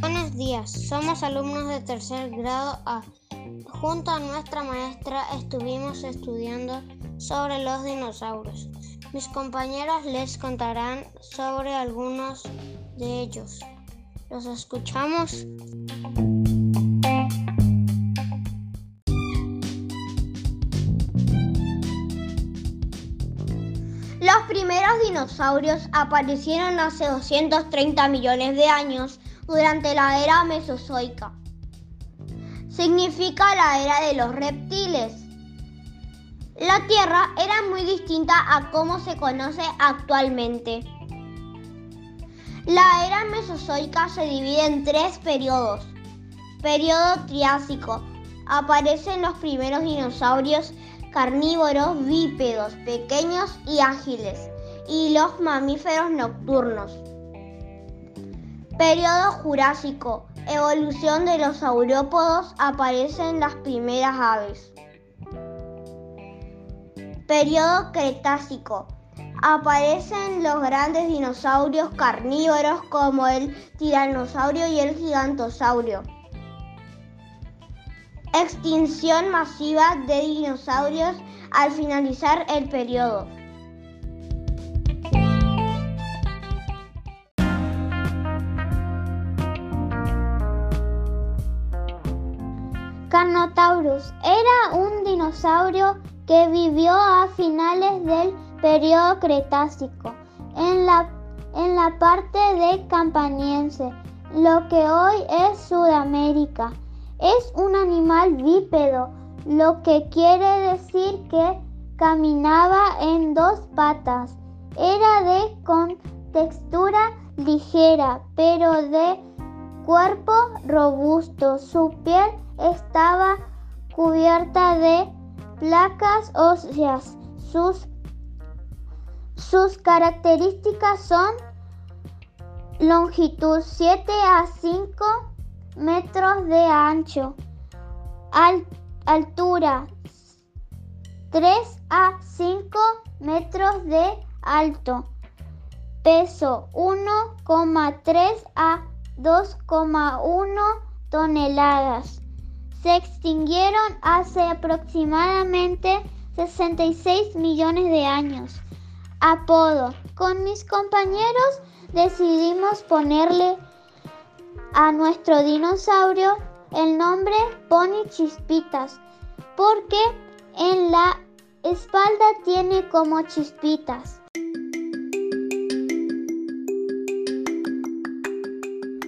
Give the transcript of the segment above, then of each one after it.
Buenos días, somos alumnos de tercer grado A. Junto a nuestra maestra estuvimos estudiando sobre los dinosaurios. Mis compañeros les contarán sobre algunos de ellos. ¿Los escuchamos? Dinosaurios aparecieron hace 230 millones de años durante la era mesozoica. Significa la era de los reptiles. La Tierra era muy distinta a cómo se conoce actualmente. La era mesozoica se divide en tres periodos. Periodo Triásico. Aparecen los primeros dinosaurios carnívoros bípedos, pequeños y ágiles, y los mamíferos nocturnos. Periodo Jurásico. Evolución de los saurópodos. Aparecen las primeras aves. Periodo Cretácico. Aparecen los grandes dinosaurios carnívoros como el tiranosaurio y el gigantosaurio. Extinción masiva de dinosaurios al finalizar el periodo. Carnotaurus era un dinosaurio que vivió a finales del periodo Cretácico en la, en la parte de Campaniense, lo que hoy es Sudamérica. Es un animal bípedo, lo que quiere decir que caminaba en dos patas. Era de textura ligera, pero de cuerpo robusto. Su piel estaba cubierta de placas óseas. Sus, características son longitud 7 a 5 metros de ancho, altura 3 a 5 metros de alto, peso 1,3 a 2,1 toneladas. Se extinguieron hace aproximadamente 66 millones de años. Apodo. Con mis compañeros decidimos ponerle a nuestro dinosaurio el nombre Pony Chispitas, porque en la espalda tiene como chispitas.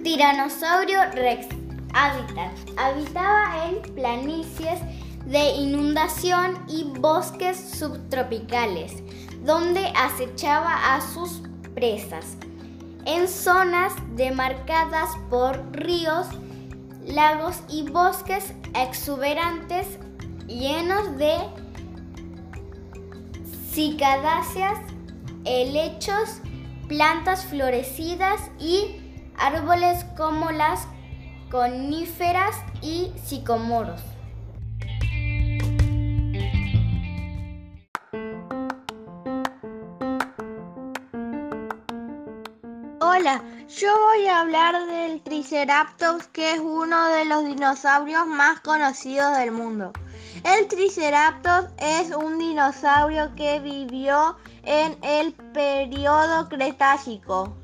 Tiranosaurio Rex Hábitat. Habitaba en planicies de inundación y bosques subtropicales, donde acechaba a sus presas en zonas demarcadas por ríos, lagos y bosques exuberantes llenos de cicadáceas, helechos, plantas florecidas y árboles como las coníferas y sicomoros. Hola, yo voy a hablar del Triceratops, que es uno de los dinosaurios más conocidos del mundo. El Triceratops es un dinosaurio que vivió en el periodo Cretácico,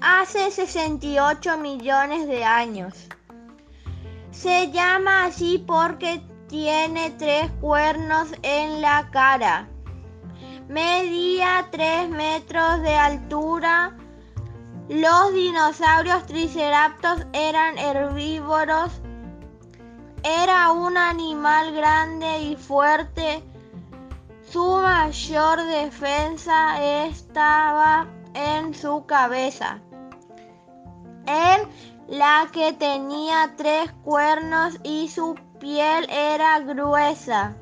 hace 68 millones de años. Se llama así porque tiene tres cuernos en la cara. Medía 3 metros de altura los dinosaurios triceratops eran herbívoros. Era un animal grande y fuerte. Su mayor defensa estaba en su cabeza, en la que tenía tres cuernos y su piel era gruesa.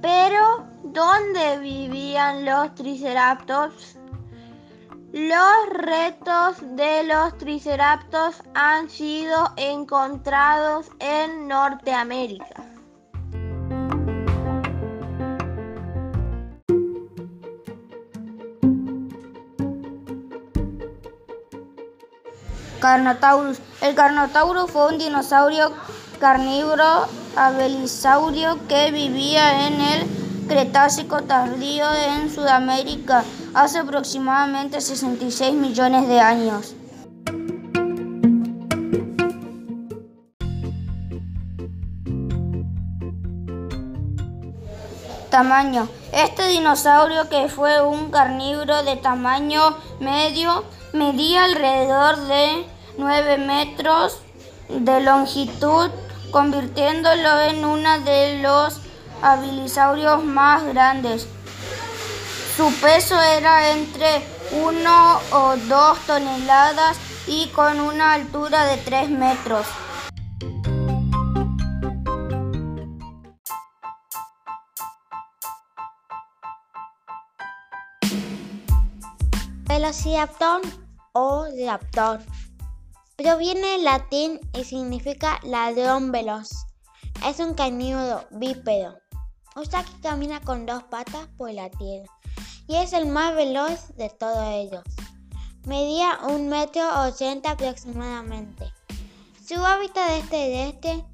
Pero, ¿dónde vivían los triceratops? Los restos de los triceratops han sido encontrados en Norteamérica. Carnotaurus. El Carnotaurus fue un dinosaurio carnívoro abelisaurio que vivía en el Cretácico tardío en Sudamérica hace aproximadamente 66 millones de años. Tamaño. Este dinosaurio que fue un carnívoro de tamaño medio medía alrededor de 9 metros de longitud, convirtiéndolo en uno de los habilisaurios más grandes. Su peso era entre 1 o 2 toneladas y con una altura de 3 metros. Velociraptor o raptor proviene del latín y significa ladrón veloz. Es un carnívoro bípedo, o sea que camina con dos patas por la tierra y es el más veloz de todos ellos. Medía un metro ochenta aproximadamente. Su hábitat es terrestre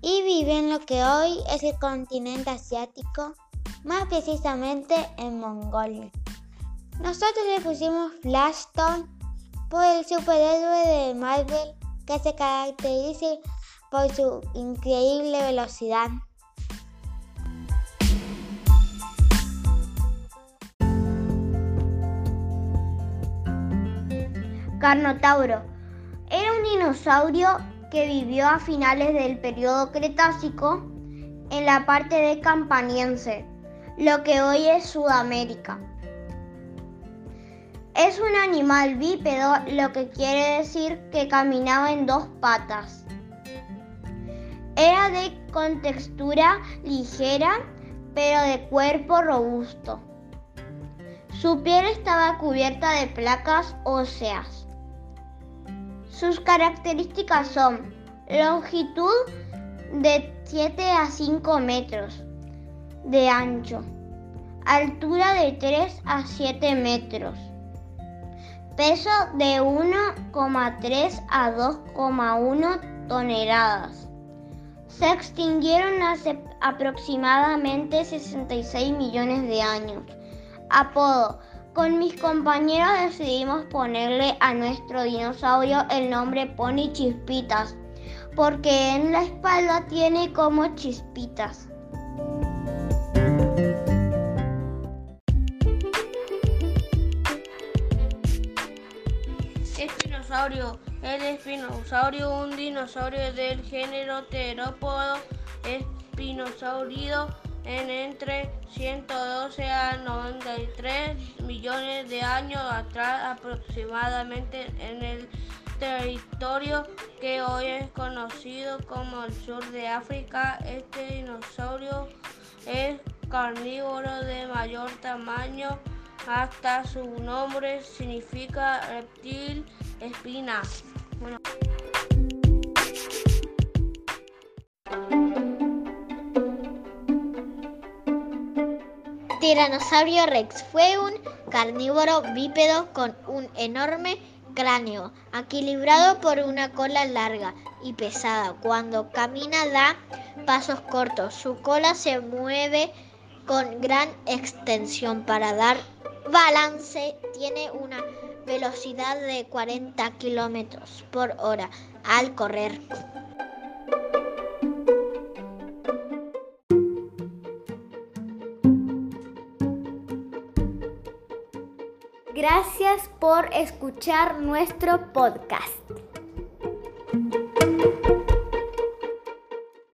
y vive en lo que hoy es el continente asiático, más precisamente en Mongolia. Nosotros le pusimos Flashstone por el superhéroe de Marvel que se caracteriza por su increíble velocidad. Carnotauro era un dinosaurio que vivió a finales del periodo Cretácico en la parte de Campaniense, lo que hoy es Sudamérica. Es un animal bípedo, lo que quiere decir que caminaba en dos patas. Era de contextura ligera, pero de cuerpo robusto. Su piel estaba cubierta de placas óseas. Sus características son longitud de 7 a 5 metros de ancho, altura de 3 a 7 metros peso de 1,3 a 2,1 toneladas. Se extinguieron hace aproximadamente 66 millones de años. Apodo. Con mis compañeros decidimos ponerle a nuestro dinosaurio el nombre Pony Chispitas, porque en la espalda tiene como chispitas. El espinosaurio, un dinosaurio del género terópodo espinosaurio en entre 112 a 93 millones de años atrás aproximadamente en el territorio que hoy es conocido como el sur de África. Este dinosaurio es carnívoro de mayor tamaño, hasta su nombre significa reptil espina. Tiranosaurio Rex fue un carnívoro bípedo con un enorme cráneo, equilibrado por una cola larga y pesada. Cuando camina da pasos cortos. Su cola se mueve con gran extensión para dar balance. Tiene una velocidad de 40 kilómetros por hora al correr. Gracias por escuchar nuestro podcast.